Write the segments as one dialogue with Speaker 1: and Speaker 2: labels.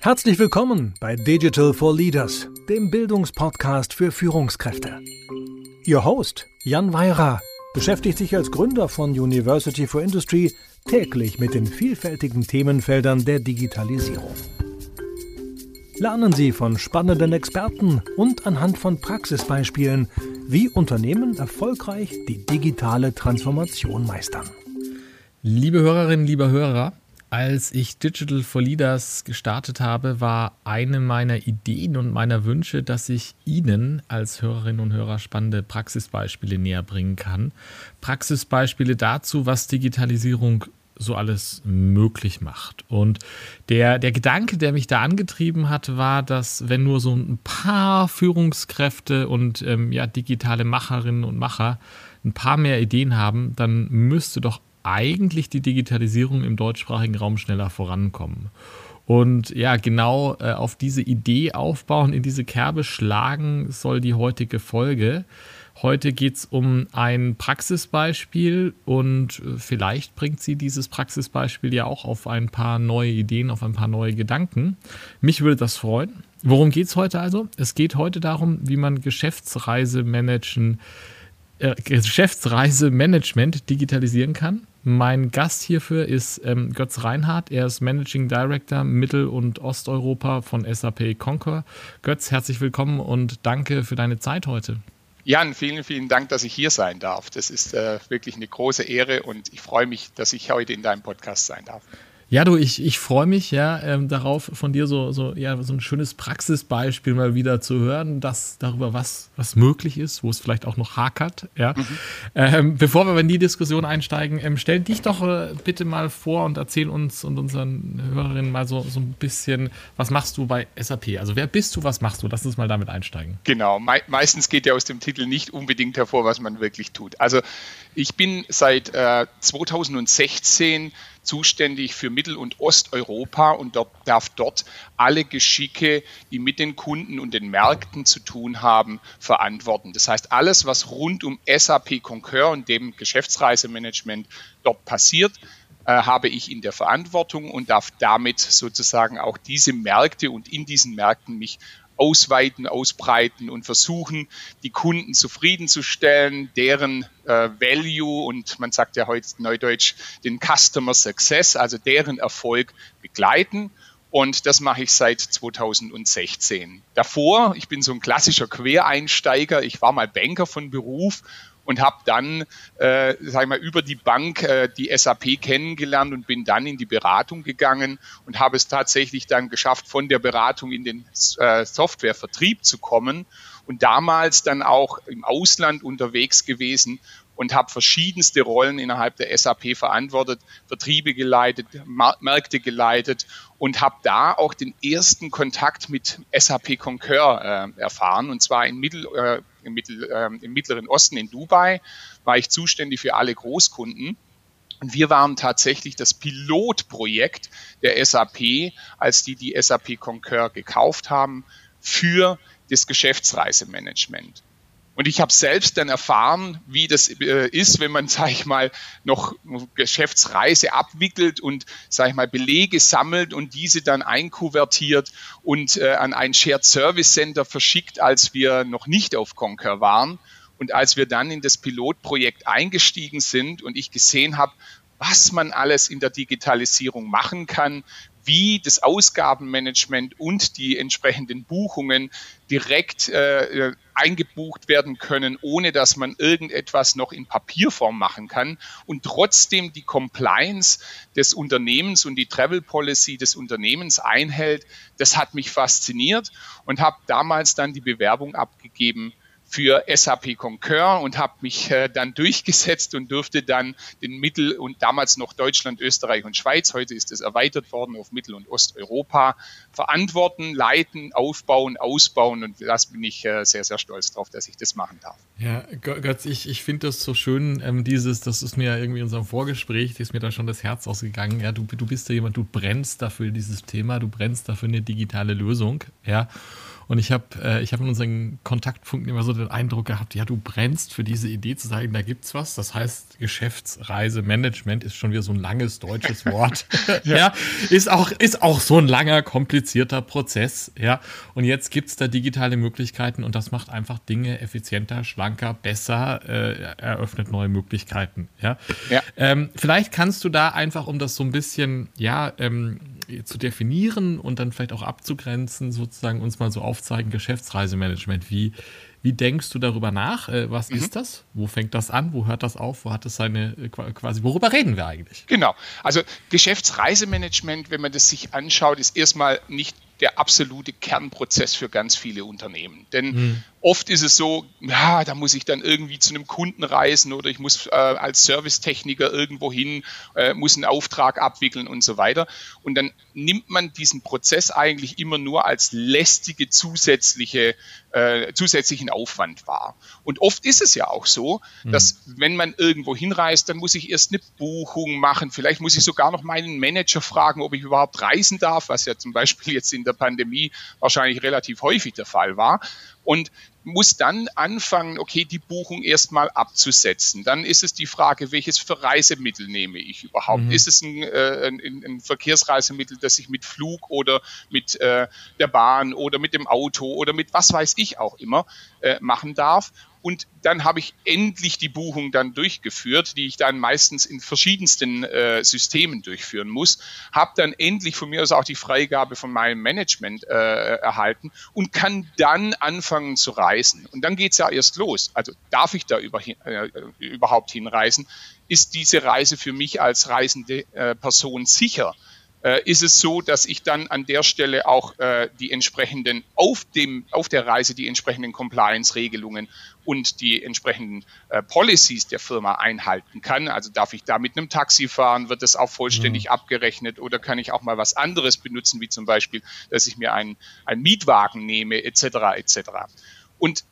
Speaker 1: Herzlich willkommen bei Digital for Leaders, dem Bildungspodcast für Führungskräfte. Ihr Host, Jan Weira, beschäftigt sich als Gründer von University for Industry täglich mit den vielfältigen Themenfeldern der Digitalisierung. Lernen Sie von spannenden Experten und anhand von Praxisbeispielen, wie Unternehmen erfolgreich die digitale Transformation meistern.
Speaker 2: Liebe Hörerinnen, lieber Hörer, als ich Digital for Leaders gestartet habe, war eine meiner Ideen und meiner Wünsche, dass ich Ihnen als Hörerinnen und Hörer spannende Praxisbeispiele näher bringen kann. Praxisbeispiele dazu, was Digitalisierung so alles möglich macht. Und der, der Gedanke, der mich da angetrieben hat, war, dass wenn nur so ein paar Führungskräfte und ähm, ja, digitale Macherinnen und Macher ein paar mehr Ideen haben, dann müsste doch eigentlich die Digitalisierung im deutschsprachigen Raum schneller vorankommen. Und ja, genau äh, auf diese Idee aufbauen, in diese Kerbe schlagen soll die heutige Folge. Heute geht es um ein Praxisbeispiel und äh, vielleicht bringt sie dieses Praxisbeispiel ja auch auf ein paar neue Ideen, auf ein paar neue Gedanken. Mich würde das freuen. Worum geht es heute also? Es geht heute darum, wie man Geschäftsreise managen, äh, Geschäftsreisemanagement digitalisieren kann. Mein Gast hierfür ist ähm, Götz Reinhardt. Er ist Managing Director Mittel- und Osteuropa von SAP Concur. Götz, herzlich willkommen und danke für deine Zeit heute.
Speaker 3: Jan, vielen, vielen Dank, dass ich hier sein darf. Das ist äh, wirklich eine große Ehre und ich freue mich, dass ich heute in deinem Podcast sein darf.
Speaker 2: Ja, du, ich, ich freue mich ja ähm, darauf, von dir so, so, ja, so ein schönes Praxisbeispiel mal wieder zu hören, dass darüber, was, was möglich ist, wo es vielleicht auch noch hakert. Ja. Mhm. Ähm, bevor wir in die Diskussion einsteigen, ähm, stell dich doch äh, bitte mal vor und erzähl uns und unseren Hörerinnen mal so, so ein bisschen, was machst du bei SAP? Also wer bist du, was machst du? Lass uns mal damit einsteigen.
Speaker 3: Genau, me meistens geht ja aus dem Titel nicht unbedingt hervor, was man wirklich tut. Also ich bin seit äh, 2016 zuständig für Mittel- und Osteuropa und darf dort alle Geschicke, die mit den Kunden und den Märkten zu tun haben, verantworten. Das heißt, alles, was rund um SAP Concur und dem Geschäftsreisemanagement dort passiert, äh, habe ich in der Verantwortung und darf damit sozusagen auch diese Märkte und in diesen Märkten mich ausweiten, ausbreiten und versuchen, die Kunden zufriedenzustellen, deren äh, Value und man sagt ja heute neudeutsch den Customer Success, also deren Erfolg begleiten. Und das mache ich seit 2016. Davor, ich bin so ein klassischer Quereinsteiger, ich war mal Banker von Beruf und habe dann, äh, sag ich mal, über die Bank äh, die SAP kennengelernt und bin dann in die Beratung gegangen und habe es tatsächlich dann geschafft, von der Beratung in den äh, Softwarevertrieb zu kommen und damals dann auch im Ausland unterwegs gewesen und habe verschiedenste Rollen innerhalb der SAP verantwortet, Vertriebe geleitet, Märkte geleitet und habe da auch den ersten Kontakt mit SAP Concur äh, erfahren und zwar in Mittel, äh, im, Mittel, äh, im Mittleren Osten in Dubai war ich zuständig für alle Großkunden. Und wir waren tatsächlich das Pilotprojekt der SAP, als die die SAP Concur gekauft haben für das Geschäftsreisemanagement. Und ich habe selbst dann erfahren, wie das äh, ist, wenn man, sag ich mal, noch Geschäftsreise abwickelt und, sag ich mal, Belege sammelt und diese dann einkuvertiert und äh, an ein Shared Service Center verschickt, als wir noch nicht auf Conquer waren. Und als wir dann in das Pilotprojekt eingestiegen sind und ich gesehen habe, was man alles in der Digitalisierung machen kann, wie das Ausgabenmanagement und die entsprechenden Buchungen direkt äh, eingebucht werden können, ohne dass man irgendetwas noch in Papierform machen kann und trotzdem die Compliance des Unternehmens und die Travel Policy des Unternehmens einhält. Das hat mich fasziniert und habe damals dann die Bewerbung abgegeben für SAP Concur und habe mich äh, dann durchgesetzt und durfte dann den Mittel- und damals noch Deutschland, Österreich und Schweiz, heute ist es erweitert worden auf Mittel- und Osteuropa, verantworten, leiten, aufbauen, ausbauen und das bin ich äh, sehr, sehr stolz drauf, dass ich das machen darf.
Speaker 2: Ja, Götz, ich, ich finde das so schön, ähm, dieses, das ist mir irgendwie in unserem Vorgespräch, ist mir da schon das Herz ausgegangen, ja, du, du bist ja jemand, du brennst dafür dieses Thema, du brennst dafür eine digitale Lösung, ja, Und ich habe äh, hab in unseren Kontaktpunkten immer so den Eindruck gehabt, ja, du brennst für diese Idee zu sagen, da gibt's was. Das heißt, Geschäftsreisemanagement ist schon wieder so ein langes deutsches Wort. ja. ja. ist auch, ist auch so ein langer, komplizierter Prozess. Ja. Und jetzt gibt's da digitale Möglichkeiten und das macht einfach Dinge effizienter, schlanker, besser, äh, eröffnet neue Möglichkeiten. Ja. ja. Ähm, vielleicht kannst du da einfach, um das so ein bisschen, ja, ähm, zu definieren und dann vielleicht auch abzugrenzen, sozusagen uns mal so aufzeigen, Geschäftsreisemanagement. Wie, wie denkst du darüber nach? Äh, was mhm. ist das? Wo fängt das an? Wo hört das auf? Wo hat es seine, äh, quasi, worüber reden wir eigentlich?
Speaker 3: Genau. Also Geschäftsreisemanagement, wenn man das sich anschaut, ist erstmal nicht der absolute Kernprozess für ganz viele Unternehmen. Denn mhm. Oft ist es so, ja, da muss ich dann irgendwie zu einem Kunden reisen oder ich muss äh, als Servicetechniker irgendwo hin, äh, muss einen Auftrag abwickeln und so weiter. Und dann nimmt man diesen Prozess eigentlich immer nur als lästige zusätzliche, äh, zusätzlichen Aufwand wahr. Und oft ist es ja auch so, mhm. dass wenn man irgendwo hinreist, dann muss ich erst eine Buchung machen. Vielleicht muss ich sogar noch meinen Manager fragen, ob ich überhaupt reisen darf, was ja zum Beispiel jetzt in der Pandemie wahrscheinlich relativ häufig der Fall war. Und muss dann anfangen, okay, die Buchung erstmal abzusetzen. Dann ist es die Frage, welches für Reisemittel nehme ich überhaupt? Mhm. Ist es ein, äh, ein, ein, Verkehrsreisemittel, das ich mit Flug oder mit äh, der Bahn oder mit dem Auto oder mit was weiß ich auch immer äh, machen darf? Und dann habe ich endlich die Buchung dann durchgeführt, die ich dann meistens in verschiedensten äh, Systemen durchführen muss, habe dann endlich von mir aus auch die Freigabe von meinem Management äh, erhalten und kann dann anfangen zu reisen. Und dann geht's ja erst los. Also darf ich da über, äh, überhaupt hinreisen? Ist diese Reise für mich als reisende äh, Person sicher? äh, ist es so, dass ich dann an der Stelle auch äh, die entsprechenden auf dem auf der Reise die entsprechenden Compliance-Regelungen und die entsprechenden äh, Policies der Firma einhalten kann. Also darf ich da mit einem Taxi fahren, wird das auch vollständig mhm. abgerechnet oder kann ich auch mal was anderes benutzen, wie zum Beispiel, dass ich mir einen, einen Mietwagen nehme, etc. etc. Und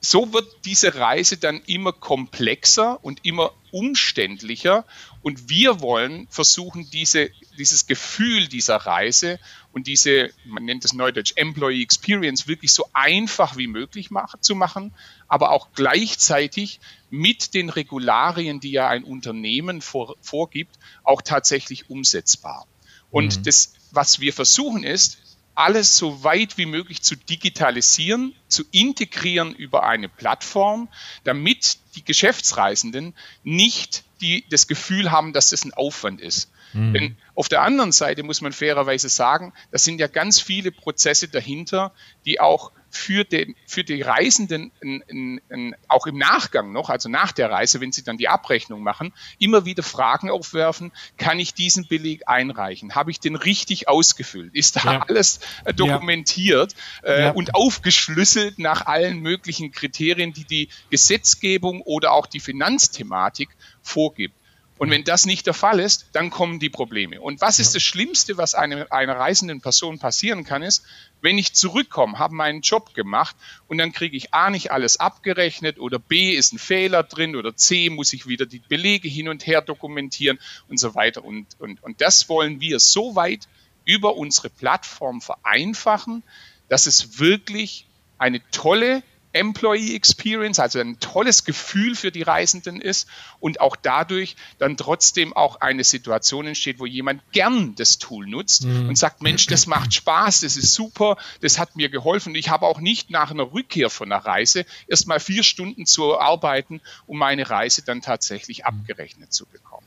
Speaker 3: so wird diese Reise dann immer komplexer und immer umständlicher. Und wir wollen versuchen, diese, dieses Gefühl dieser Reise und diese, man nennt es neudeutsch Employee Experience, wirklich so einfach wie möglich mach, zu machen, aber auch gleichzeitig mit den Regularien, die ja ein Unternehmen vor, vorgibt, auch tatsächlich umsetzbar. Und mhm. das, was wir versuchen ist, alles so weit wie möglich zu digitalisieren, zu integrieren über eine Plattform, damit die Geschäftsreisenden nicht die, das Gefühl haben, dass das ein Aufwand ist. Mhm. Denn auf der anderen Seite muss man fairerweise sagen, da sind ja ganz viele Prozesse dahinter, die auch für, den, für die Reisenden in, in, in, auch im Nachgang noch, also nach der Reise, wenn sie dann die Abrechnung machen, immer wieder Fragen aufwerfen, kann ich diesen Beleg einreichen? Habe ich den richtig ausgefüllt? Ist da ja. alles äh, dokumentiert ja. Äh, ja. und aufgeschlüsselt nach allen möglichen Kriterien, die die Gesetzgebung oder auch die Finanzthematik vorgibt? Und wenn das nicht der Fall ist, dann kommen die Probleme. Und was ist das Schlimmste, was eine, einer reisenden Person passieren kann, ist, wenn ich zurückkomme, habe meinen Job gemacht und dann kriege ich A nicht alles abgerechnet oder B ist ein Fehler drin oder C muss ich wieder die Belege hin und her dokumentieren und so weiter. Und, und, und das wollen wir so weit über unsere Plattform vereinfachen, dass es wirklich eine tolle Employee Experience, also ein tolles Gefühl für die Reisenden ist und auch dadurch dann trotzdem auch eine Situation entsteht, wo jemand gern das Tool nutzt mhm. und sagt, Mensch, das macht Spaß, das ist super, das hat mir geholfen. Ich habe auch nicht nach einer Rückkehr von einer Reise erst mal vier Stunden zu arbeiten, um meine Reise dann tatsächlich abgerechnet zu bekommen.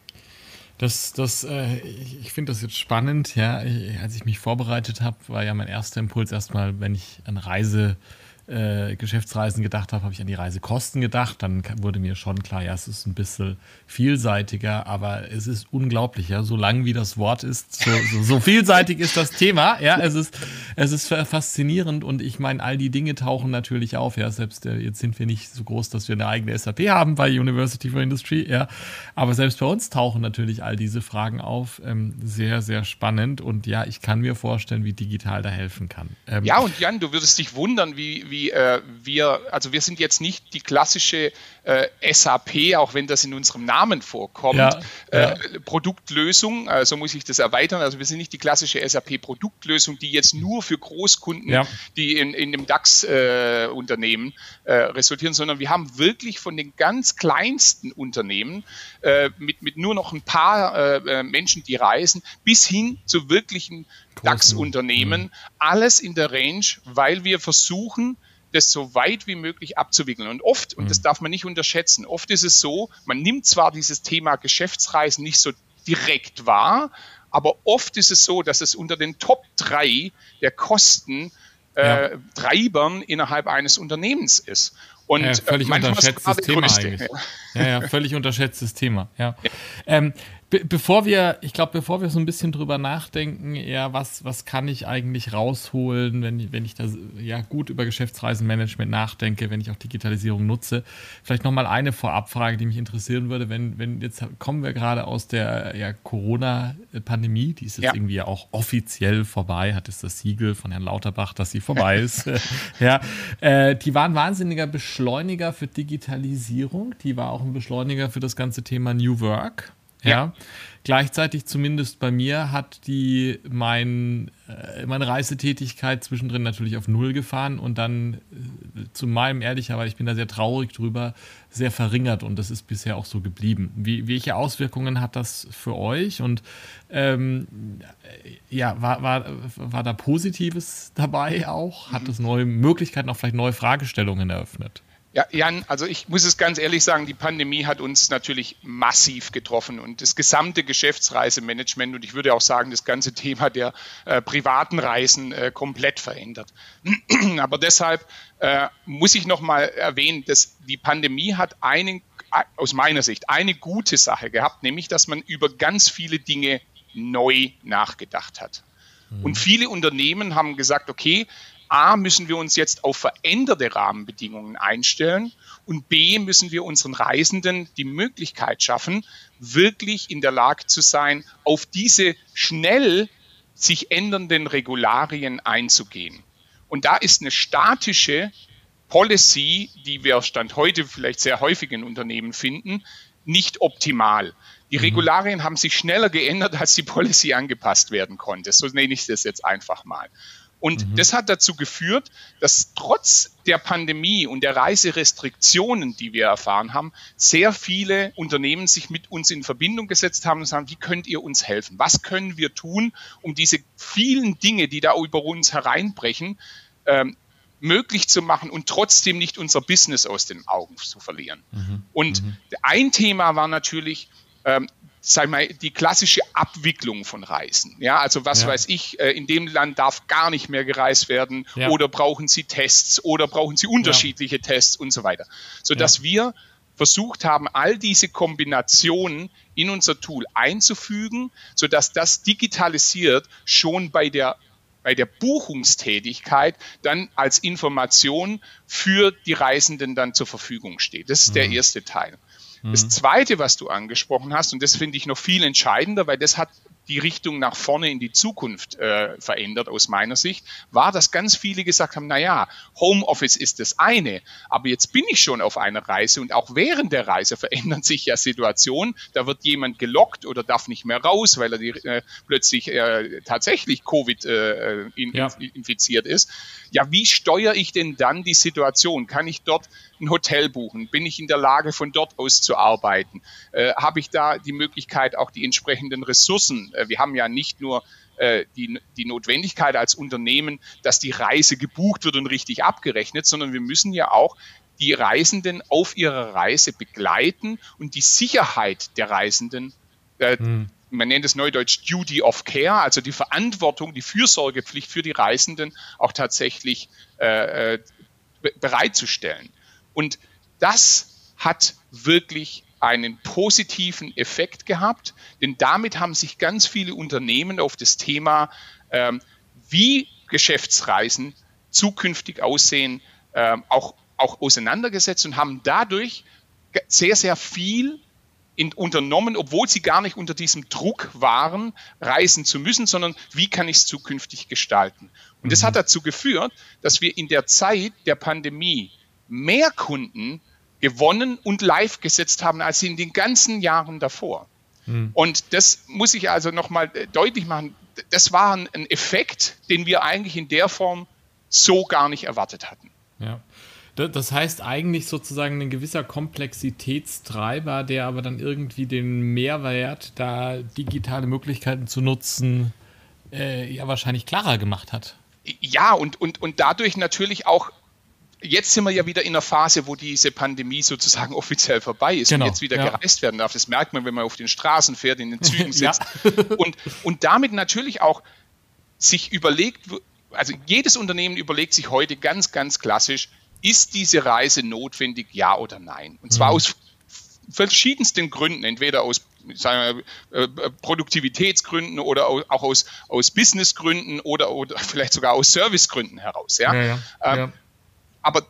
Speaker 2: Das, das, äh, ich finde das jetzt spannend. Ja, ich, als ich mich vorbereitet habe, war ja mein erster Impuls erstmal, wenn ich an Reise äh, Geschäftsreisen gedacht habe, habe ich an die Reisekosten gedacht. Dann wurde mir schon klar, ja, es ist ein bisschen vielseitiger, aber es ist unglaublich, ja, so lang wie das Wort ist, so, so, so vielseitig ist das Thema. Ja, es ist, es ist faszinierend und ich meine, all die Dinge tauchen natürlich auf. Ja, selbst äh, jetzt sind wir nicht so groß, dass wir eine eigene SAP haben bei University for Industry. Ja, aber selbst bei uns tauchen natürlich all diese Fragen auf. Ähm, sehr, sehr spannend und ja, ich kann mir vorstellen, wie digital da helfen kann.
Speaker 3: Ähm, ja, und Jan, du würdest dich wundern, wie, wie wie äh, wir, also wir sind jetzt nicht die klassische äh, SAP, auch wenn das in unserem Namen vorkommt, ja, ja. Äh, Produktlösung, also muss ich das erweitern, also wir sind nicht die klassische SAP-Produktlösung, die jetzt nur für Großkunden, ja. die in, in dem DAX-Unternehmen äh, äh, resultieren, sondern wir haben wirklich von den ganz kleinsten Unternehmen mit, mit nur noch ein paar Menschen, die reisen, bis hin zu wirklichen DAX-Unternehmen, mhm. alles in der Range, weil wir versuchen, das so weit wie möglich abzuwickeln. Und oft, und das mhm. darf man nicht unterschätzen, oft ist es so, man nimmt zwar dieses Thema Geschäftsreisen nicht so direkt wahr, aber oft ist es so, dass es unter den Top 3 der Kosten äh, ja. Treibern innerhalb eines Unternehmens ist.
Speaker 2: Und ja, völlig unterschätztes Thema eigentlich. Ja. ja. ja, völlig unterschätztes Thema. Ja. Ähm, Be bevor wir, ich glaube, bevor wir so ein bisschen drüber nachdenken, ja, was, was kann ich eigentlich rausholen, wenn, wenn ich da ja gut über Geschäftsreisenmanagement nachdenke, wenn ich auch Digitalisierung nutze, vielleicht nochmal eine Vorabfrage, die mich interessieren würde, wenn, wenn jetzt kommen wir gerade aus der ja, Corona-Pandemie, die ist jetzt irgendwie ja auch offiziell vorbei, hat es das Siegel von Herrn Lauterbach, dass sie vorbei ist. ja, äh, die waren wahnsinniger Beschleuniger für Digitalisierung, die war auch ein Beschleuniger für das ganze Thema New Work. Ja. ja. Gleichzeitig, zumindest bei mir, hat die mein, äh, meine Reisetätigkeit zwischendrin natürlich auf Null gefahren und dann äh, zu meinem ehrlicherweise, ich bin da sehr traurig drüber, sehr verringert und das ist bisher auch so geblieben. Wie, welche Auswirkungen hat das für euch und ähm, ja, war, war, war da Positives dabei auch? Hat es neue Möglichkeiten, auch vielleicht neue Fragestellungen eröffnet?
Speaker 3: Ja, Jan, also ich muss es ganz ehrlich sagen, die Pandemie hat uns natürlich massiv getroffen und das gesamte Geschäftsreisemanagement und ich würde auch sagen, das ganze Thema der äh, privaten Reisen äh, komplett verändert. Aber deshalb äh, muss ich nochmal erwähnen, dass die Pandemie hat einen, aus meiner Sicht eine gute Sache gehabt, nämlich dass man über ganz viele Dinge neu nachgedacht hat. Mhm. Und viele Unternehmen haben gesagt, okay, A, müssen wir uns jetzt auf veränderte Rahmenbedingungen einstellen und B, müssen wir unseren Reisenden die Möglichkeit schaffen, wirklich in der Lage zu sein, auf diese schnell sich ändernden Regularien einzugehen. Und da ist eine statische Policy, die wir Stand heute vielleicht sehr häufig in Unternehmen finden, nicht optimal. Die mhm. Regularien haben sich schneller geändert, als die Policy angepasst werden konnte. So nenne ich das jetzt einfach mal. Und mhm. das hat dazu geführt, dass trotz der Pandemie und der Reiserestriktionen, die wir erfahren haben, sehr viele Unternehmen sich mit uns in Verbindung gesetzt haben und sagen, wie könnt ihr uns helfen? Was können wir tun, um diese vielen Dinge, die da über uns hereinbrechen, ähm, möglich zu machen und trotzdem nicht unser Business aus den Augen zu verlieren. Mhm. Und mhm. ein Thema war natürlich, ähm, sag mal, die klassische Abwicklung von Reisen. Ja, also was ja. weiß ich, äh, in dem Land darf gar nicht mehr gereist werden ja. oder brauchen Sie Tests oder brauchen Sie unterschiedliche ja. Tests und so weiter. Sodass wir versucht haben, all diese Kombinationen in unser Tool einzufügen, sodass das digitalisiert schon bei der bei der Buchungstätigkeit dann als Information für die Reisenden dann zur Verfügung steht. Das ist mhm. der erste Teil. Das mhm. Zweite, was du angesprochen hast, und das finde ich noch viel entscheidender, weil das hat die Richtung nach vorne in die Zukunft äh, verändert aus meiner Sicht, war, dass ganz viele gesagt haben, na ja, Homeoffice ist das eine, aber jetzt bin ich schon auf einer Reise und auch während der Reise verändern sich ja Situationen. Da wird jemand gelockt oder darf nicht mehr raus, weil er die, äh, plötzlich äh, tatsächlich Covid äh, in, ja. infiziert ist. Ja, wie steuere ich denn dann die Situation? Kann ich dort ein Hotel buchen? Bin ich in der Lage, von dort aus zu arbeiten? Äh, Habe ich da die Möglichkeit, auch die entsprechenden Ressourcen äh, wir haben ja nicht nur äh, die, die Notwendigkeit als Unternehmen, dass die Reise gebucht wird und richtig abgerechnet, sondern wir müssen ja auch die Reisenden auf ihrer Reise begleiten und die Sicherheit der Reisenden, äh, hm. man nennt es neudeutsch Duty of Care, also die Verantwortung, die Fürsorgepflicht für die Reisenden auch tatsächlich äh, äh bereitzustellen. Und das hat wirklich einen positiven Effekt gehabt, denn damit haben sich ganz viele Unternehmen auf das Thema, ähm, wie Geschäftsreisen zukünftig aussehen, ähm, auch, auch auseinandergesetzt und haben dadurch sehr, sehr viel in, unternommen, obwohl sie gar nicht unter diesem Druck waren, reisen zu müssen, sondern wie kann ich es zukünftig gestalten? Und das mhm. hat dazu geführt, dass wir in der Zeit der Pandemie mehr Kunden gewonnen und live gesetzt haben als in den ganzen Jahren davor. Mhm. Und das muss ich also nochmal äh, deutlich machen. Das war ein Effekt, den wir eigentlich in der Form so gar nicht erwartet hatten.
Speaker 2: Ja. Das heißt eigentlich sozusagen ein gewisser Komplexitätstreiber, der aber dann irgendwie den Mehrwert, da digitale Möglichkeiten zu nutzen, äh, ja wahrscheinlich klarer gemacht hat.
Speaker 3: Ja, und, und, und dadurch natürlich auch jetzt sind wir ja wieder in einer Phase, wo diese Pandemie sozusagen offiziell vorbei ist genau, und jetzt wieder ja. gereist werden darf. Das merkt man, wenn man auf den Straßen fährt, in den Zügen sitzt. und, und damit natürlich auch sich überlegt, also jedes Unternehmen überlegt sich heute ganz, ganz klassisch, ist diese Reise notwendig, ja oder nein? Und zwar mhm. aus verschiedensten Gründen, entweder aus wir, äh, Produktivitätsgründen oder auch aus, aus Businessgründen oder, oder vielleicht sogar aus Servicegründen heraus. Ja? ja, ja, ähm, ja. Aber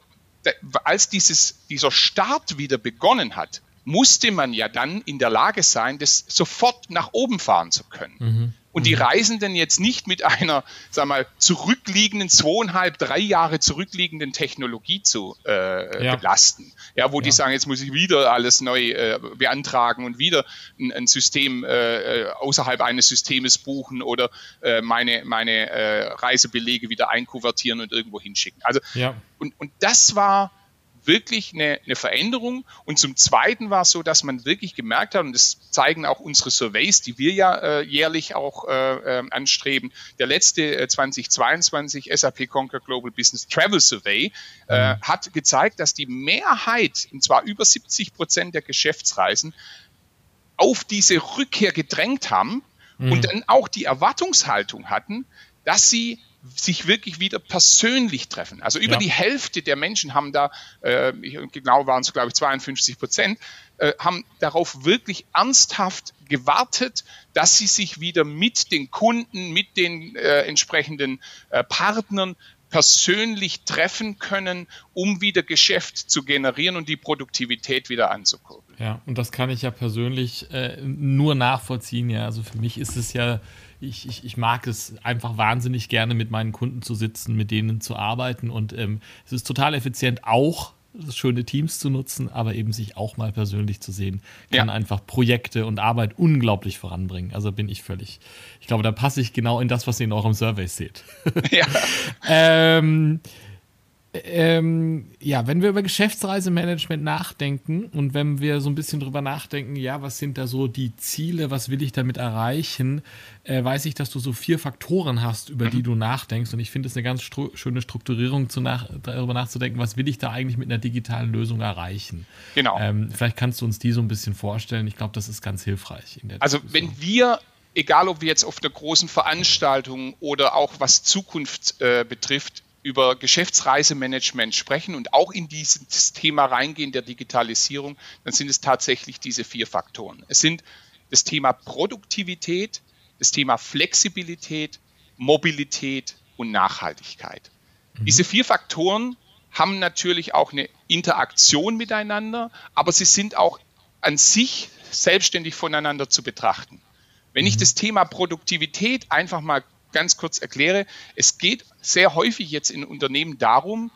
Speaker 3: als dieses, dieser Start wieder begonnen hat, musste man ja dann in der Lage sein, das sofort nach oben fahren zu können. Mhm und die mhm. Reisenden jetzt nicht mit einer, sag mal, zurückliegenden, zweieinhalb, drei Jahre zurückliegenden Technologie zu äh, ja. belasten. Ja, wo ja. die sagen, jetzt muss ich wieder alles neu äh, beantragen und wieder ein, ein System äh, äh außerhalb eines Systems buchen oder äh, meine, meine äh, Reisebelege wieder einkuvertieren und irgendwo hinschicken. Also, ja. und, und das war wirklich eine, eine Veränderung. Und zum Zweiten war es so, dass man wirklich gemerkt hat, und das zeigen auch unsere Surveys, die wir ja äh, jährlich auch äh, äh anstreben. Der letzte äh, 2022 SAP Conquer Global Business Travel Survey äh, mhm. hat gezeigt, dass die Mehrheit, und zwar über 70 Prozent der Geschäftsreisen, auf diese Rückkehr gedrängt haben mhm. und dann auch die Erwartungshaltung hatten, dass sie sich wirklich wieder persönlich treffen. Also über ja. die Hälfte der Menschen haben da, äh, genau waren es glaube ich 52 Prozent, äh, haben darauf wirklich ernsthaft gewartet, dass sie sich wieder mit den Kunden, mit den äh, entsprechenden äh, Partnern persönlich treffen können, um wieder Geschäft zu generieren und die Produktivität wieder anzukurbeln.
Speaker 2: Ja, und das kann ich ja persönlich äh, nur nachvollziehen. Ja, also für mich ist es ja ich, ich, ich mag es einfach wahnsinnig gerne, mit meinen Kunden zu sitzen, mit denen zu arbeiten. Und ähm, es ist total effizient, auch schöne Teams zu nutzen, aber eben sich auch mal persönlich zu sehen, kann ja. einfach Projekte und Arbeit unglaublich voranbringen. Also bin ich völlig, ich glaube, da passe ich genau in das, was ihr in eurem Survey seht. Ja. ähm, ähm, ja, wenn wir über Geschäftsreisemanagement nachdenken und wenn wir so ein bisschen drüber nachdenken, ja, was sind da so die Ziele, was will ich damit erreichen, äh, weiß ich, dass du so vier Faktoren hast, über die mhm. du nachdenkst. Und ich finde es eine ganz stru schöne Strukturierung, zu nach darüber nachzudenken, was will ich da eigentlich mit einer digitalen Lösung erreichen. Genau. Ähm, vielleicht kannst du uns die so ein bisschen vorstellen. Ich glaube, das ist ganz hilfreich.
Speaker 3: also, Diskussion. wenn wir egal ob wir jetzt auf einer großen Veranstaltung oder auch was Zukunft äh, betrifft, über Geschäftsreisemanagement sprechen und auch in dieses Thema reingehen der Digitalisierung, dann sind es tatsächlich diese vier Faktoren. Es sind das Thema Produktivität, das Thema Flexibilität, Mobilität und Nachhaltigkeit. Mhm. Diese vier Faktoren haben natürlich auch eine Interaktion miteinander, aber sie sind auch an sich selbstständig voneinander zu betrachten. Wenn ich mhm. das Thema Produktivität einfach mal ganz kurz erkläre, es geht sehr häufig jetzt in Unternehmen darum,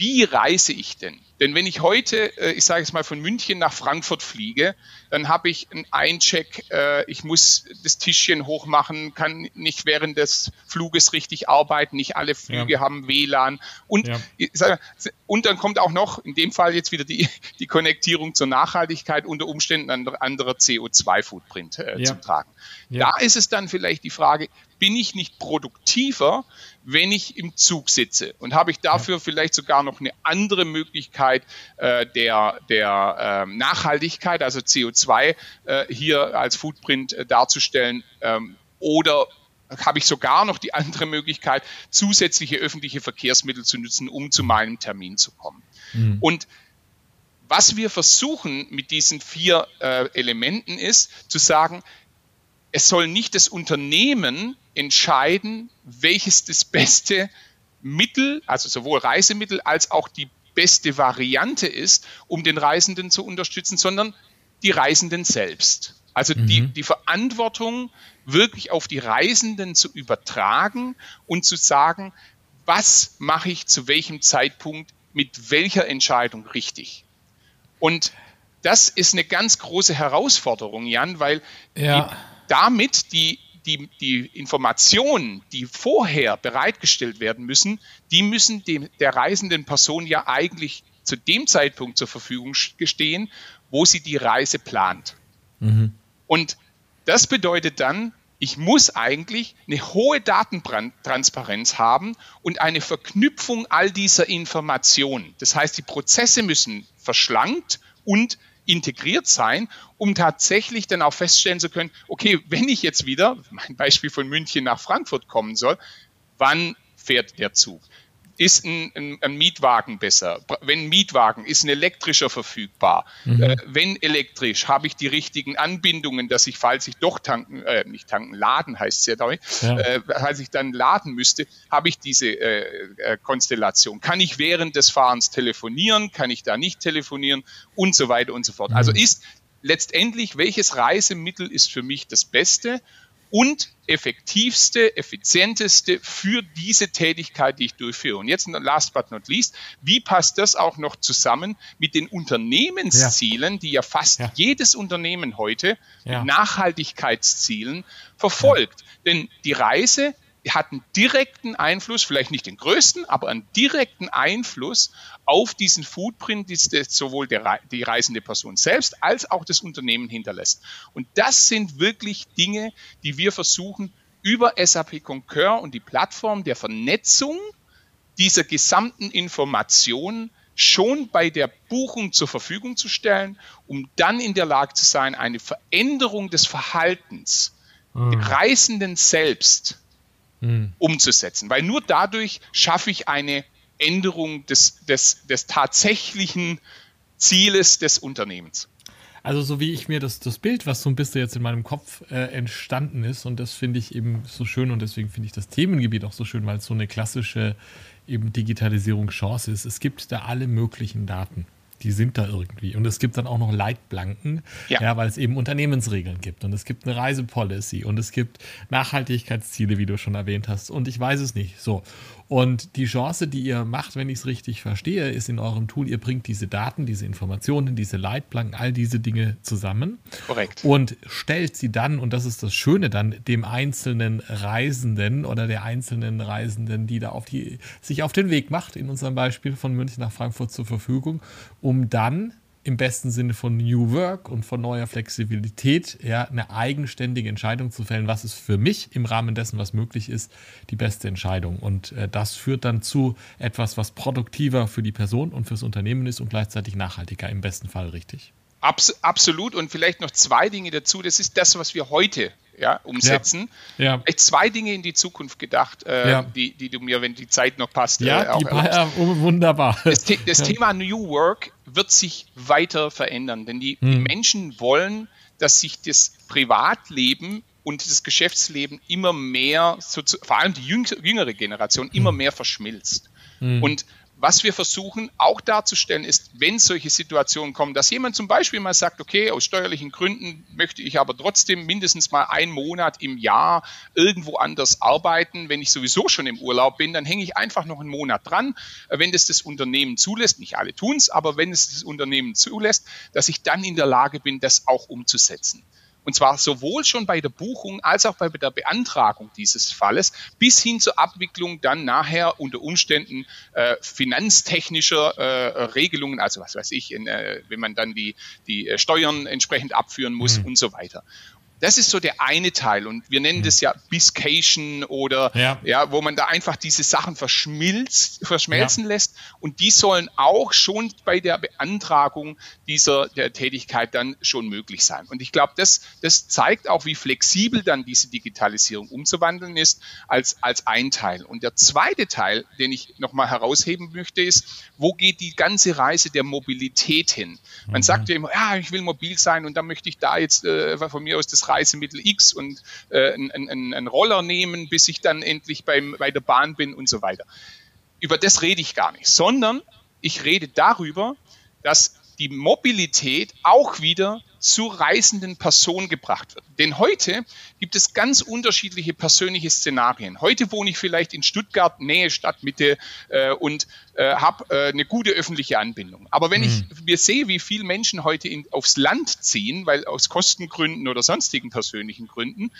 Speaker 3: wie reise ich denn? Denn wenn ich heute, äh, ich sage es mal, von München nach Frankfurt fliege, dann habe ich einen Eincheck, äh, ich muss das Tischchen hochmachen, kann nicht während des Fluges richtig arbeiten, nicht alle Flüge ja. haben WLAN und, ja. und dann kommt auch noch, in dem Fall jetzt wieder die, die Konnektierung zur Nachhaltigkeit, unter Umständen ein anderer CO2-Footprint äh, ja. zum Tragen. Da ist es dann vielleicht die Frage, bin ich nicht produktiver, wenn ich im Zug sitze? Und habe ich dafür vielleicht sogar noch eine andere Möglichkeit äh, der, der äh, Nachhaltigkeit, also CO2 äh, hier als Footprint äh, darzustellen? Ähm, oder habe ich sogar noch die andere Möglichkeit, zusätzliche öffentliche Verkehrsmittel zu nutzen, um zu meinem Termin zu kommen? Mhm. Und was wir versuchen mit diesen vier äh, Elementen ist, zu sagen, es soll nicht das Unternehmen entscheiden, welches das beste Mittel, also sowohl Reisemittel als auch die beste Variante ist, um den Reisenden zu unterstützen, sondern die Reisenden selbst. Also mhm. die, die Verantwortung wirklich auf die Reisenden zu übertragen und zu sagen, was mache ich zu welchem Zeitpunkt mit welcher Entscheidung richtig. Und das ist eine ganz große Herausforderung, Jan, weil ja. die, damit die, die, die Informationen, die vorher bereitgestellt werden müssen, die müssen dem, der reisenden Person ja eigentlich zu dem Zeitpunkt zur Verfügung stehen, wo sie die Reise plant. Mhm. Und das bedeutet dann, ich muss eigentlich eine hohe Datentransparenz haben und eine Verknüpfung all dieser Informationen. Das heißt, die Prozesse müssen verschlankt und integriert sein, um tatsächlich dann auch feststellen zu können, okay, wenn ich jetzt wieder, mein Beispiel von München nach Frankfurt kommen soll, wann fährt der Zug? Ist ein, ein, ein, Mietwagen besser? Wenn Mietwagen, ist ein elektrischer verfügbar? Mhm. Äh, wenn elektrisch, habe ich die richtigen Anbindungen, dass ich, falls ich doch tanken, äh, nicht tanken, laden heißt es ja, da, ja. Äh, falls ich dann laden müsste, habe ich diese äh, äh, Konstellation. Kann ich während des Fahrens telefonieren? Kann ich da nicht telefonieren? Und so weiter und so fort. Also mhm. Also ist letztendlich, welches Reisemittel ist für mich das Beste? Und effektivste, effizienteste für diese Tätigkeit, die ich durchführe. Und jetzt last but not least, wie passt das auch noch zusammen mit den Unternehmenszielen, ja. die ja fast ja. jedes Unternehmen heute ja. mit Nachhaltigkeitszielen verfolgt? Denn die Reise hat einen direkten Einfluss, vielleicht nicht den größten, aber einen direkten Einfluss auf diesen Footprint, die sowohl der, die reisende Person selbst als auch das Unternehmen hinterlässt. Und das sind wirklich Dinge, die wir versuchen, über SAP Concur und die Plattform der Vernetzung dieser gesamten Informationen schon bei der Buchung zur Verfügung zu stellen, um dann in der Lage zu sein, eine Veränderung des Verhaltens der Reisenden selbst mhm. umzusetzen. Weil nur dadurch schaffe ich eine Änderung des, des, des tatsächlichen Zieles des Unternehmens.
Speaker 2: Also so wie ich mir das, das Bild, was so ein bisschen jetzt in meinem Kopf äh, entstanden ist, und das finde ich eben so schön und deswegen finde ich das Themengebiet auch so schön, weil es so eine klassische eben Digitalisierungschance ist. Es gibt da alle möglichen Daten die sind da irgendwie. Und es gibt dann auch noch Leitblanken, ja. ja. weil es eben Unternehmensregeln gibt und es gibt eine Reisepolicy und es gibt Nachhaltigkeitsziele, wie du schon erwähnt hast. Und ich weiß es nicht. So. Und die Chance, die ihr macht, wenn ich es richtig verstehe, ist in eurem Tool, ihr bringt diese Daten, diese Informationen, diese Leitplanken, all diese Dinge zusammen.
Speaker 3: Korrekt.
Speaker 2: Und stellt sie dann, und das ist das Schöne dann, dem einzelnen Reisenden oder der einzelnen Reisenden, die da auf die, sich auf den Weg macht, in unserem Beispiel von München nach Frankfurt zur Verfügung, um dann im besten Sinne von New Work und von neuer Flexibilität ja, eine eigenständige Entscheidung zu fällen, was ist für mich im Rahmen dessen, was möglich ist, die beste Entscheidung. Und äh, das führt dann zu etwas, was produktiver für die Person und fürs Unternehmen ist und gleichzeitig nachhaltiger, im besten Fall richtig.
Speaker 3: Abs absolut. Und vielleicht noch zwei Dinge dazu. Das ist das, was wir heute ja, umsetzen. Ja. ja. Zwei Dinge in die Zukunft gedacht, äh, ja. die, die du mir, wenn die Zeit noch passt,
Speaker 2: ja,
Speaker 3: äh,
Speaker 2: auch die oh, wunderbar.
Speaker 3: Das, das Thema New Work wird sich weiter verändern, denn die, hm. die Menschen wollen, dass sich das Privatleben und das Geschäftsleben immer mehr, so zu, vor allem die jüngere Generation, immer hm. mehr verschmilzt. Hm. Und was wir versuchen auch darzustellen, ist, wenn solche Situationen kommen, dass jemand zum Beispiel mal sagt, okay, aus steuerlichen Gründen möchte ich aber trotzdem mindestens mal einen Monat im Jahr irgendwo anders arbeiten. Wenn ich sowieso schon im Urlaub bin, dann hänge ich einfach noch einen Monat dran. Wenn das das Unternehmen zulässt, nicht alle tun es, aber wenn es das Unternehmen zulässt, dass ich dann in der Lage bin, das auch umzusetzen. Und zwar sowohl schon bei der Buchung als auch bei der Beantragung dieses Falles bis hin zur Abwicklung dann nachher unter Umständen äh, finanztechnischer äh, Regelungen, also was weiß ich, in, äh, wenn man dann die, die äh, Steuern entsprechend abführen muss mhm. und so weiter. Das ist so der eine Teil und wir nennen das ja Biscation oder ja, ja wo man da einfach diese Sachen verschmilzt, verschmelzen ja. lässt und die sollen auch schon bei der Beantragung dieser der Tätigkeit dann schon möglich sein. Und ich glaube, das, das zeigt auch, wie flexibel dann diese Digitalisierung umzuwandeln ist als, als ein Teil. Und der zweite Teil, den ich nochmal herausheben möchte, ist, wo geht die ganze Reise der Mobilität hin? Man mhm. sagt ja immer, ja, ich will mobil sein und dann möchte ich da jetzt äh, von mir aus das Reisemittel X und äh, einen, einen Roller nehmen, bis ich dann endlich beim, bei der Bahn bin und so weiter. Über das rede ich gar nicht, sondern ich rede darüber, dass die Mobilität auch wieder zur reisenden Person gebracht wird. Denn heute gibt es ganz unterschiedliche persönliche Szenarien. Heute wohne ich vielleicht in Stuttgart, Nähe Stadtmitte äh, und äh, habe äh, eine gute öffentliche Anbindung. Aber wenn mhm. ich mir sehe, wie viele Menschen heute in, aufs Land ziehen, weil aus Kostengründen oder sonstigen persönlichen Gründen,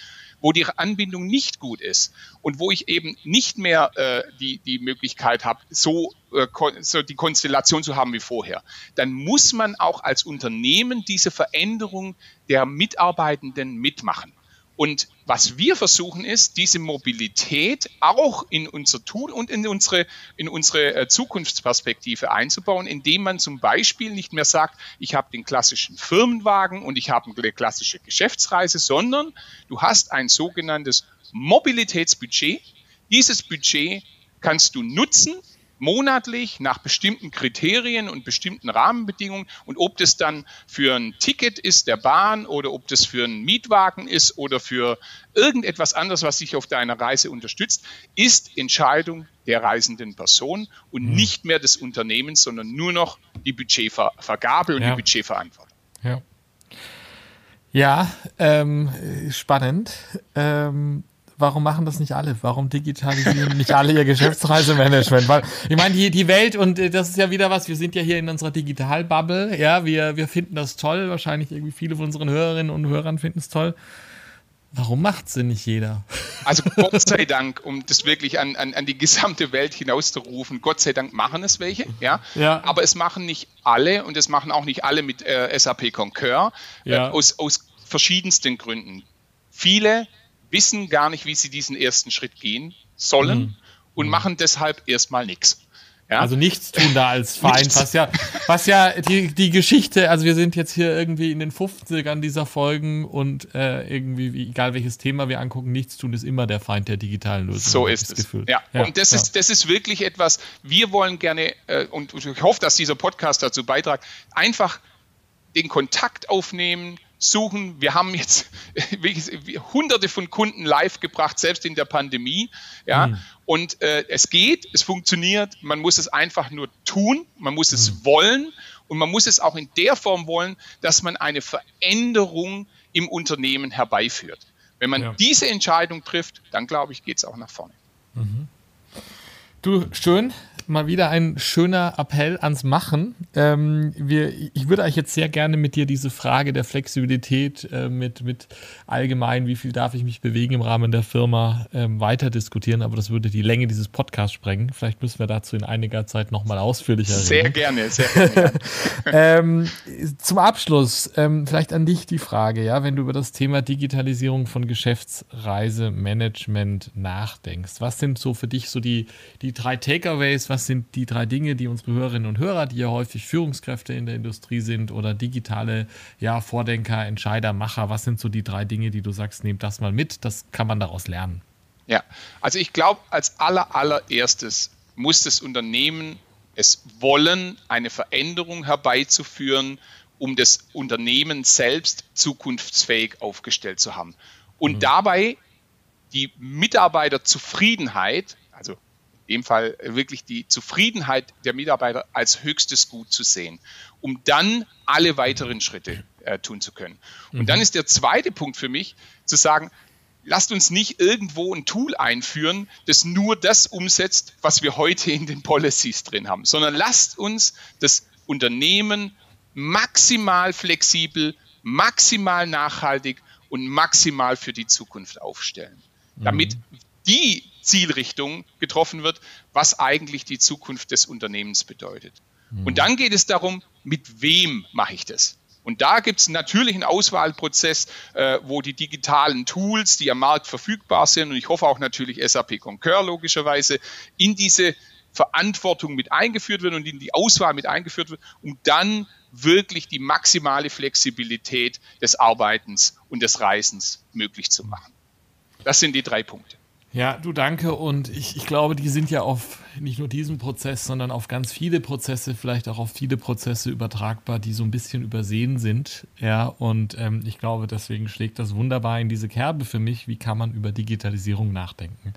Speaker 3: wo die Anbindung nicht gut ist und wo ich eben nicht mehr äh, die, die Möglichkeit habe, so, äh, so die Konstellation zu haben wie vorher, dann muss man auch als Unternehmen diese Veränderung der Mitarbeitenden mitmachen. Und was wir versuchen ist, diese Mobilität auch in unser Tool und in unsere, in unsere äh, Zukunftsperspektive einzubauen, indem man zum Beispiel nicht mehr sagt, ich habe den klassischen Firmenwagen und ich habe eine klassische Geschäftsreise, sondern du hast ein sogenanntes Mobilitätsbudget. Dieses Budget kannst du nutzen, monatlich nach bestimmten Kriterien und bestimmten Rahmenbedingungen. Und ob das dann für ein Ticket ist der Bahn oder ob das für einen Mietwagen ist oder für irgendetwas anderes, was dich auf deiner Reise unterstützt, ist Entscheidung der reisenden Person und mhm. nicht mehr des Unternehmens, sondern nur noch die Budgetvergabe und ja. die Budgetverantwortung.
Speaker 2: Ja. Ja, ähm, spannend. Ähm, warum machen das nicht alle? Warum digitalisieren nicht alle ihr Geschäftsreisemanagement? Weil ich meine, die, die Welt, und äh, das ist ja wieder was, wir sind ja hier in unserer Digitalbubble, ja, wir, wir finden das toll, wahrscheinlich irgendwie viele von unseren Hörerinnen und Hörern finden es toll. Warum macht es denn nicht jeder?
Speaker 3: Also Gott sei Dank, um das wirklich an, an, an die gesamte Welt hinauszurufen, Gott sei Dank machen es welche, ja. ja. Aber es machen nicht alle und es machen auch nicht alle mit äh, SAP Concur ja. äh, aus, aus verschiedensten Gründen. Viele wissen gar nicht, wie sie diesen ersten Schritt gehen sollen mhm. und mhm. machen deshalb erstmal nichts.
Speaker 2: Ja? Also nichts tun da als Feind, was ja, was ja die, die Geschichte, also wir sind jetzt hier irgendwie in den 50ern dieser Folgen und äh, irgendwie, egal welches Thema wir angucken, nichts tun ist immer der Feind der digitalen Lösung.
Speaker 3: So ist es. Ja. ja. und das, ja. Ist, das ist wirklich etwas, wir wollen gerne, äh, und ich hoffe, dass dieser Podcast dazu beiträgt, einfach den Kontakt aufnehmen, suchen. Wir haben jetzt hunderte von Kunden live gebracht, selbst in der Pandemie. Ja, mhm. und äh, es geht, es funktioniert. Man muss es einfach nur tun. Man muss es mhm. wollen. Und man muss es auch in der Form wollen, dass man eine Veränderung im Unternehmen herbeiführt. Wenn man ja. diese Entscheidung trifft, dann glaube ich, geht es auch nach vorne. Mhm.
Speaker 2: Du, schön mal wieder ein schöner Appell ans Machen. Ähm, wir, ich würde euch jetzt sehr gerne mit dir diese Frage der Flexibilität äh, mit, mit allgemein, wie viel darf ich mich bewegen im Rahmen der Firma, ähm, weiter diskutieren, aber das würde die Länge dieses Podcasts sprengen. Vielleicht müssen wir dazu in einiger Zeit nochmal ausführlicher reden.
Speaker 3: Sehr gerne, sehr gerne.
Speaker 2: ähm, zum Abschluss, ähm, vielleicht an dich die Frage, ja, wenn du über das Thema Digitalisierung von Geschäftsreisemanagement nachdenkst. Was sind so für dich so die, die drei Takeaways? Was sind die drei Dinge, die unsere Hörerinnen und Hörer, die ja häufig Führungskräfte in der Industrie sind oder digitale ja, Vordenker, Entscheider, Macher, was sind so die drei Dinge, die du sagst, nehmt das mal mit, das kann man daraus lernen?
Speaker 3: Ja, also ich glaube, als aller, allererstes muss das Unternehmen es wollen, eine Veränderung herbeizuführen, um das Unternehmen selbst zukunftsfähig aufgestellt zu haben. Und mhm. dabei die Mitarbeiterzufriedenheit dem Fall wirklich die Zufriedenheit der Mitarbeiter als höchstes Gut zu sehen, um dann alle weiteren Schritte äh, tun zu können. Und mhm. dann ist der zweite Punkt für mich zu sagen, lasst uns nicht irgendwo ein Tool einführen, das nur das umsetzt, was wir heute in den Policies drin haben, sondern lasst uns das Unternehmen maximal flexibel, maximal nachhaltig und maximal für die Zukunft aufstellen, damit mhm. die Zielrichtung getroffen wird, was eigentlich die Zukunft des Unternehmens bedeutet. Mhm. Und dann geht es darum, mit wem mache ich das? Und da gibt es natürlich einen Auswahlprozess, äh, wo die digitalen Tools, die am Markt verfügbar sind, und ich hoffe auch natürlich SAP Concur logischerweise, in diese Verantwortung mit eingeführt wird und in die Auswahl mit eingeführt wird, um dann wirklich die maximale Flexibilität des Arbeitens und des Reisens möglich zu machen. Das sind die drei Punkte.
Speaker 2: Ja, du danke. Und ich, ich glaube, die sind ja auf nicht nur diesen Prozess, sondern auf ganz viele Prozesse, vielleicht auch auf viele Prozesse übertragbar, die so ein bisschen übersehen sind. Ja, und ähm, ich glaube, deswegen schlägt das wunderbar in diese Kerbe für mich. Wie kann man über Digitalisierung nachdenken?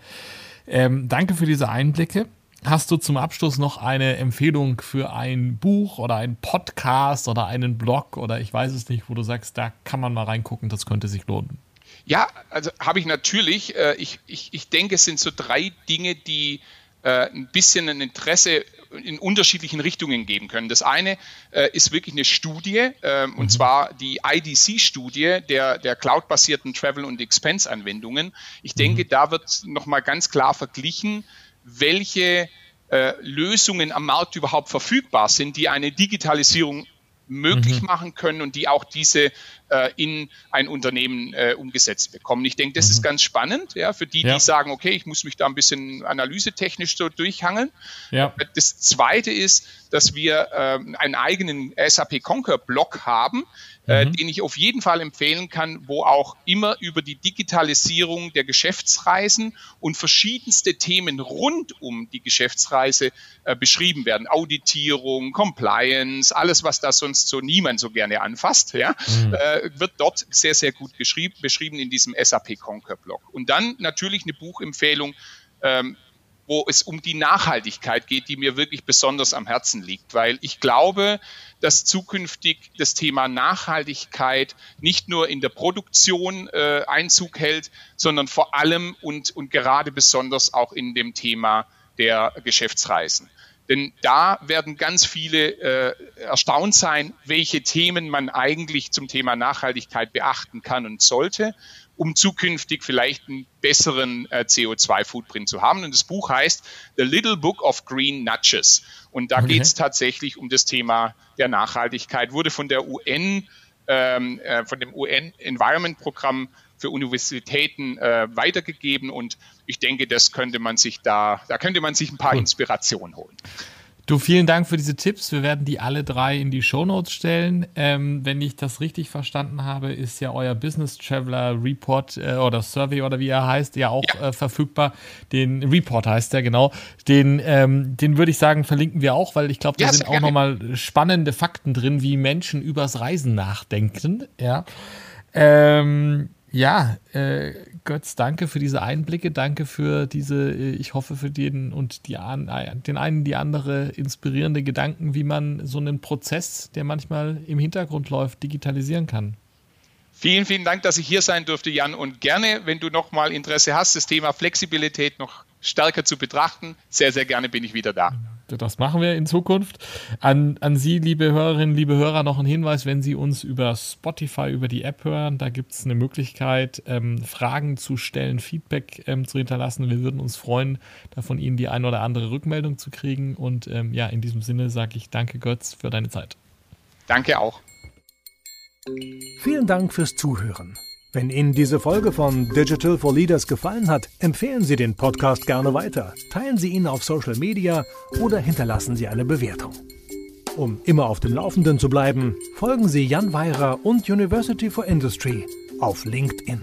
Speaker 2: Ähm, danke für diese Einblicke. hast du zum Abschluss noch eine Empfehlung für ein Buch oder einen Podcast oder einen Blog oder ich weiß es nicht, wo du sagst, da kann man mal reingucken, das könnte sich lohnen?
Speaker 3: Ja, also habe ich natürlich. Äh, ich, ich, ich denke, es sind so drei Dinge, die äh, ein bisschen ein Interesse in unterschiedlichen Richtungen geben können. Das eine äh, ist wirklich eine Studie, äh, und mhm. zwar die IDC-Studie der, der cloud-basierten Travel- und Expense-Anwendungen. Ich denke, mhm. da wird nochmal ganz klar verglichen, welche äh, Lösungen am Markt überhaupt verfügbar sind, die eine Digitalisierung möglich mhm. machen können und die auch diese äh, in ein Unternehmen äh, umgesetzt bekommen. Ich denke, das mhm. ist ganz spannend, ja, für die, ja. die sagen, okay, ich muss mich da ein bisschen analysetechnisch so durchhangeln. Ja. Das zweite ist, dass wir äh, einen eigenen SAP Conquer Blog haben, äh, mhm. den ich auf jeden Fall empfehlen kann, wo auch immer über die Digitalisierung der Geschäftsreisen und verschiedenste Themen rund um die Geschäftsreise äh, beschrieben werden. Auditierung, Compliance, alles, was da sonst so niemand so gerne anfasst, ja, mhm. äh, wird dort sehr, sehr gut beschrieben in diesem SAP Conquer Blog. Und dann natürlich eine Buchempfehlung, ähm, wo es um die Nachhaltigkeit geht, die mir wirklich besonders am Herzen liegt, weil ich glaube, dass zukünftig das Thema Nachhaltigkeit nicht nur in der Produktion äh, Einzug hält, sondern vor allem und, und gerade besonders auch in dem Thema der Geschäftsreisen. Denn da werden ganz viele äh, erstaunt sein, welche Themen man eigentlich zum Thema Nachhaltigkeit beachten kann und sollte um zukünftig vielleicht einen besseren äh, CO2-Footprint zu haben. Und das Buch heißt The Little Book of Green Nudges. Und da okay. geht es tatsächlich um das Thema der Nachhaltigkeit. Wurde von der UN, ähm, äh, von dem UN Environment Programm für Universitäten äh, weitergegeben. Und ich denke, das könnte man sich da, da könnte man sich ein paar Inspirationen holen.
Speaker 2: Du, vielen Dank für diese Tipps. Wir werden die alle drei in die Shownotes stellen. Ähm, wenn ich das richtig verstanden habe, ist ja euer Business Traveler Report äh, oder Survey oder wie er heißt, ja auch ja. Äh, verfügbar. Den Report heißt er, genau. Den, ähm, den würde ich sagen, verlinken wir auch, weil ich glaube, da ja, sind auch nochmal spannende Fakten drin, wie Menschen übers Reisen nachdenken. Ja. Ähm, ja, äh, Götz, danke für diese Einblicke, danke für diese, äh, ich hoffe für den und die, den einen, die andere inspirierende Gedanken, wie man so einen Prozess, der manchmal im Hintergrund läuft, digitalisieren kann.
Speaker 3: Vielen, vielen Dank, dass ich hier sein durfte, Jan. Und gerne, wenn du noch mal Interesse hast, das Thema Flexibilität noch stärker zu betrachten, sehr, sehr gerne bin ich wieder da.
Speaker 2: Das machen wir in Zukunft. An, an Sie, liebe Hörerinnen, liebe Hörer, noch ein Hinweis, wenn Sie uns über Spotify, über die App hören, da gibt es eine Möglichkeit, ähm, Fragen zu stellen, Feedback ähm, zu hinterlassen. Wir würden uns freuen, da von Ihnen die ein oder andere Rückmeldung zu kriegen. Und ähm, ja, in diesem Sinne sage ich danke, Götz, für deine Zeit.
Speaker 3: Danke auch.
Speaker 1: Vielen Dank fürs Zuhören. Wenn Ihnen diese Folge von Digital for Leaders gefallen hat, empfehlen Sie den Podcast gerne weiter, teilen Sie ihn auf Social Media oder hinterlassen Sie eine Bewertung. Um immer auf dem Laufenden zu bleiben, folgen Sie Jan Weirer und University for Industry auf LinkedIn.